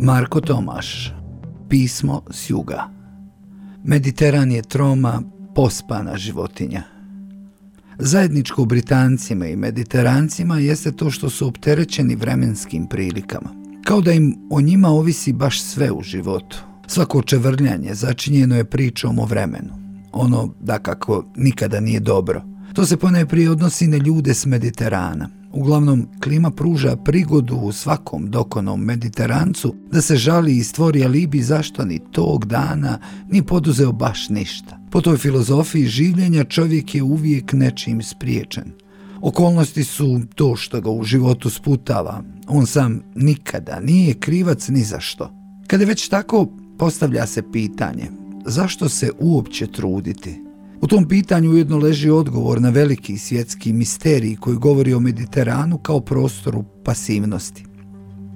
Marko Tomaš Pismo s juga Mediteran je troma pospana životinja. Zajedničko Britancima i Mediterancima jeste to što su opterećeni vremenskim prilikama. Kao da im o njima ovisi baš sve u životu. Svako čevrljanje začinjeno je pričom o vremenu. Ono, da kako, nikada nije dobro. To se pone prije odnosi na ljude s Mediterana. Uglavnom, klima pruža prigodu u svakom dokonom mediterancu da se žali i stvori alibi zašto ni tog dana ni poduzeo baš ništa. Po toj filozofiji življenja čovjek je uvijek nečim spriječen. Okolnosti su to što ga u životu sputava. On sam nikada nije krivac ni za što. Kada već tako, postavlja se pitanje zašto se uopće truditi? U tom pitanju ujedno leži odgovor na veliki svjetski misterij koji govori o Mediteranu kao prostoru pasivnosti.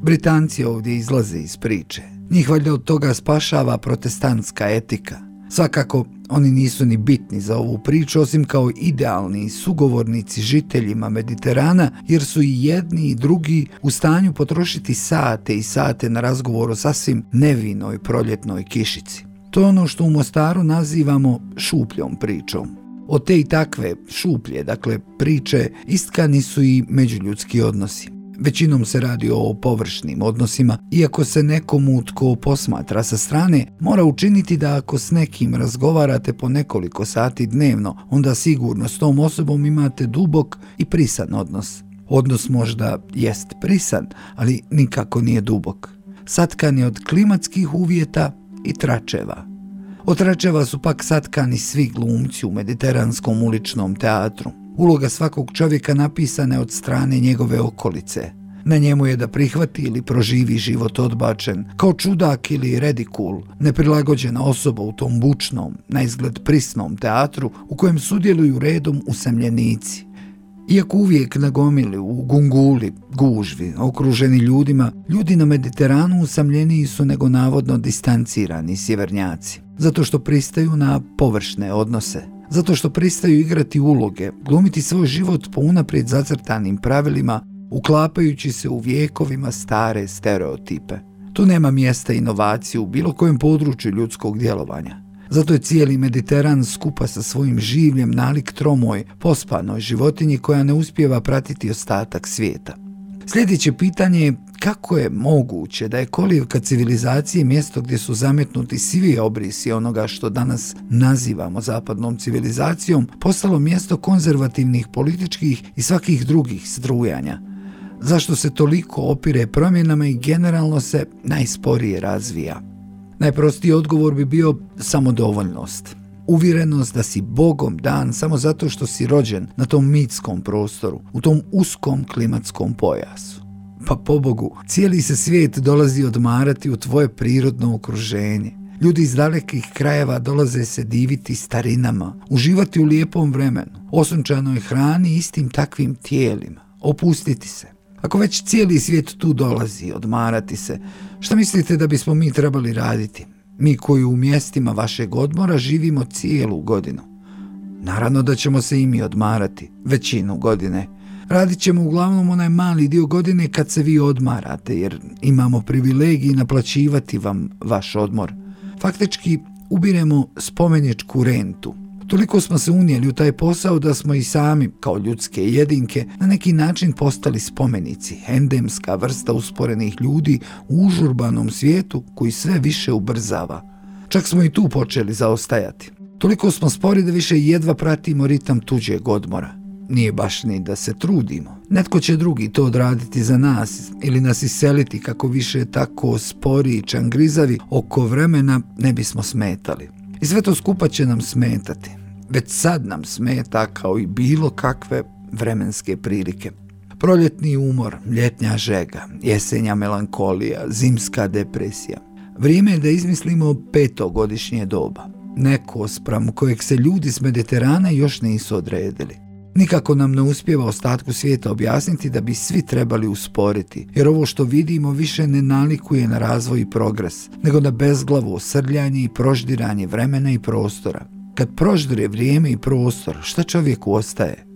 Britanci ovdje izlaze iz priče. Njih valjda od toga spašava protestantska etika. Svakako, oni nisu ni bitni za ovu priču, osim kao idealni sugovornici žiteljima Mediterana, jer su i jedni i drugi u stanju potrošiti sate i sate na razgovor o sasvim nevinoj proljetnoj kišici. To je ono što u Mostaru nazivamo šupljom pričom. O te i takve šuplje, dakle priče, istkani su i međuljudski odnosi. Većinom se radi o površnim odnosima, iako se nekomu tko posmatra sa strane, mora učiniti da ako s nekim razgovarate po nekoliko sati dnevno, onda sigurno s tom osobom imate dubok i prisan odnos. Odnos možda jest prisan, ali nikako nije dubok. Satkan je od klimatskih uvjeta i tračeva. Od tračeva su pak satkani svi glumci u mediteranskom uličnom teatru. Uloga svakog čovjeka napisana je od strane njegove okolice. Na njemu je da prihvati ili proživi život odbačen, kao čudak ili redikul, neprilagođena osoba u tom bučnom, na izgled prisnom teatru u kojem sudjeluju redom usamljenici. Iako uvijek nagomili u gunguli, gužvi, okruženi ljudima, ljudi na Mediteranu usamljeniji su nego navodno distancirani sjevernjaci. Zato što pristaju na površne odnose. Zato što pristaju igrati uloge, glumiti svoj život po unaprijed zacrtanim pravilima, uklapajući se u vijekovima stare stereotipe. Tu nema mjesta inovaciju u bilo kojem području ljudskog djelovanja. Zato je cijeli Mediteran skupa sa svojim življem nalik tromoj, pospanoj životinji koja ne uspjeva pratiti ostatak svijeta. Sljedeće pitanje je kako je moguće da je kolivka civilizacije mjesto gdje su zametnuti svi obrisi onoga što danas nazivamo zapadnom civilizacijom postalo mjesto konzervativnih političkih i svakih drugih strujanja. Zašto se toliko opire promjenama i generalno se najsporije razvija? Najprostiji odgovor bi bio samodovoljnost. Uvjerenost da si Bogom dan samo zato što si rođen na tom mitskom prostoru, u tom uskom klimatskom pojasu. Pa po Bogu, cijeli se svijet dolazi odmarati u tvoje prirodno okruženje. Ljudi iz dalekih krajeva dolaze se diviti starinama, uživati u lijepom vremenu, osunčanoj hrani istim takvim tijelima, opustiti se. Ako već cijeli svijet tu dolazi, odmarati se, šta mislite da bismo mi trebali raditi? Mi koji u mjestima vašeg odmora živimo cijelu godinu. Naravno da ćemo se i mi odmarati, većinu godine. Radit ćemo uglavnom onaj mali dio godine kad se vi odmarate, jer imamo privilegiji naplaćivati vam vaš odmor. Faktički, ubiremo spomenječku rentu, Toliko smo se unijeli u taj posao da smo i sami, kao ljudske jedinke, na neki način postali spomenici, endemska vrsta usporenih ljudi u užurbanom svijetu koji sve više ubrzava. Čak smo i tu počeli zaostajati. Toliko smo spori da više jedva pratimo ritam tuđeg odmora. Nije baš ni da se trudimo. Netko će drugi to odraditi za nas ili nas iseliti kako više tako spori i čangrizavi oko vremena ne bismo smetali. I sve to skupa će nam smetati već sad nam smeta kao i bilo kakve vremenske prilike. Proljetni umor, ljetnja žega, jesenja melankolija, zimska depresija. Vrijeme je da izmislimo petogodišnje doba. Neko spram kojeg se ljudi s Mediterana još nisu odredili. Nikako nam ne uspjeva ostatku svijeta objasniti da bi svi trebali usporiti, jer ovo što vidimo više ne nalikuje na razvoj i progres, nego na bezglavo srljanje i proždiranje vremena i prostora. Kad proždre vrijeme i prostor, šta čovjeku ostaje?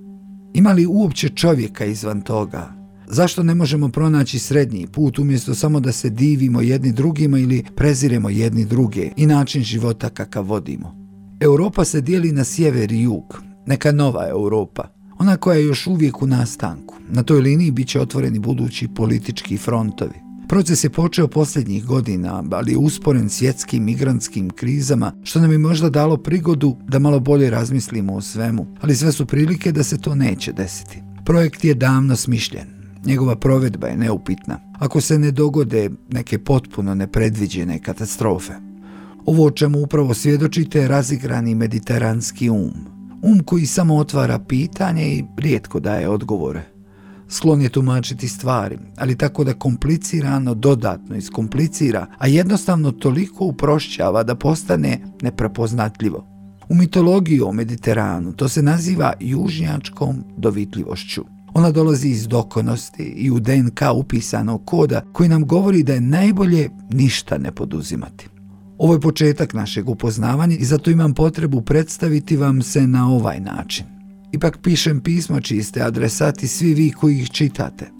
Ima li uopće čovjeka izvan toga? Zašto ne možemo pronaći srednji put umjesto samo da se divimo jedni drugima ili preziremo jedni druge i način života kakav vodimo? Europa se dijeli na sjever i jug, neka nova Europa, ona koja je još uvijek u nastanku. Na toj liniji bit će otvoreni budući politički frontovi. Proces je počeo posljednjih godina, ali je usporen svjetskim migrantskim krizama, što nam je možda dalo prigodu da malo bolje razmislimo o svemu, ali sve su prilike da se to neće desiti. Projekt je davno smišljen, njegova provedba je neupitna, ako se ne dogode neke potpuno nepredviđene katastrofe. Ovo o čemu upravo svjedočite je razigrani mediteranski um. Um koji samo otvara pitanje i rijetko daje odgovore sklon je tumačiti stvari, ali tako da komplicirano dodatno iskomplicira, a jednostavno toliko uprošćava da postane neprepoznatljivo. U mitologiji o Mediteranu to se naziva južnjačkom dovitljivošću. Ona dolazi iz dokonosti i u DNK upisanog koda koji nam govori da je najbolje ništa ne poduzimati. Ovo je početak našeg upoznavanja i zato imam potrebu predstaviti vam se na ovaj način. Ipak pišem pismo čiji ste adresati svi vi koji ih čitate.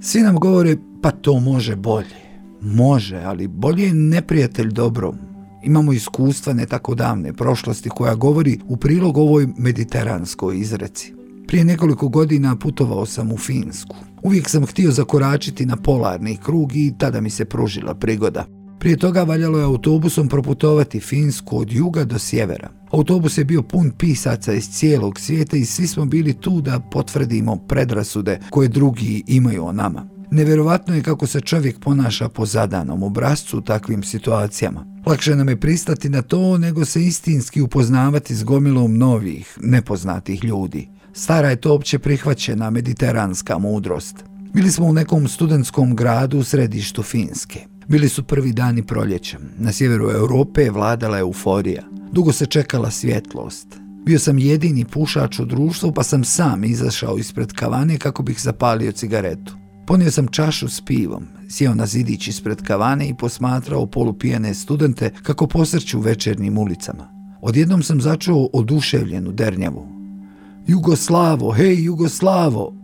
Svi nam govore pa to može bolje. Može, ali bolje je neprijatelj dobrom. Imamo iskustva ne tako davne prošlosti koja govori u prilog ovoj mediteranskoj izreci. Prije nekoliko godina putovao sam u Finsku. Uvijek sam htio zakoračiti na polarni krug i tada mi se pružila prigoda. Prije toga valjalo je autobusom proputovati Finsku od juga do sjevera. Autobus je bio pun pisaca iz cijelog svijeta i svi smo bili tu da potvrdimo predrasude koje drugi imaju o nama. Neverovatno je kako se čovjek ponaša po zadanom obrazcu u takvim situacijama. Lakše nam je pristati na to nego se istinski upoznavati s gomilom novih, nepoznatih ljudi. Stara je to opće prihvaćena mediteranska mudrost. Bili smo u nekom studentskom gradu u središtu Finske. Bili su prvi dani proljeća. Na sjeveru Europe je vladala euforija. Dugo se čekala svjetlost. Bio sam jedini pušač u društvu, pa sam sam izašao ispred kavane kako bih zapalio cigaretu. Ponio sam čašu s pivom, sjeo na zidić ispred kavane i posmatrao polupijane studente kako posrću večernjim ulicama. Odjednom sam začuo oduševljenu dernjavu. Jugoslavo, hej Jugoslavo!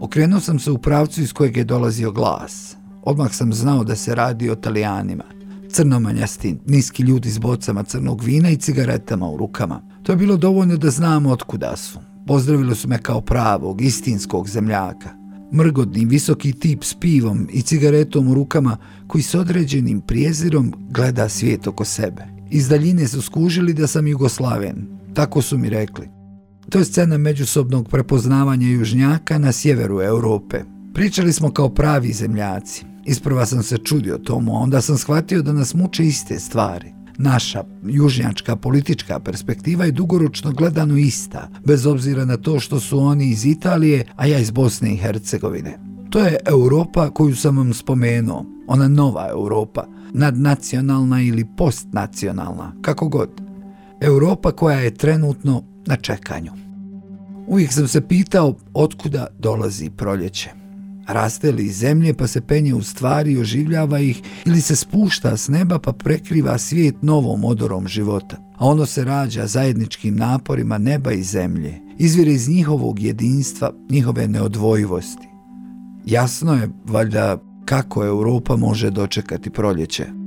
Okrenuo sam se u pravcu iz kojeg je dolazio glas. Odmah sam znao da se radi o talijanima. Crnomanjasti, niski ljudi s bocama crnog vina i cigaretama u rukama. To je bilo dovoljno da znam otkuda su. Pozdravili su me kao pravog, istinskog zemljaka. Mrgodni, visoki tip s pivom i cigaretom u rukama koji s određenim prijezirom gleda svijet oko sebe. Iz daljine su skužili da sam Jugoslaven. Tako su mi rekli. To je scena međusobnog prepoznavanja južnjaka na sjeveru Europe. Pričali smo kao pravi zemljaci. Isprva sam se čudio tomu, a onda sam shvatio da nas muče iste stvari. Naša južnjačka politička perspektiva je dugoročno gledano ista, bez obzira na to što su oni iz Italije, a ja iz Bosne i Hercegovine. To je Europa koju sam vam spomenuo, ona nova Europa, nadnacionalna ili postnacionalna, kako god. Europa koja je trenutno na čekanju. Uvijek sam se pitao otkuda dolazi proljeće raste li iz zemlje pa se penje u stvari i oživljava ih ili se spušta s neba pa prekriva svijet novom odorom života. A ono se rađa zajedničkim naporima neba i zemlje, izvire iz njihovog jedinstva, njihove neodvojivosti. Jasno je, valjda, kako Europa može dočekati proljeće.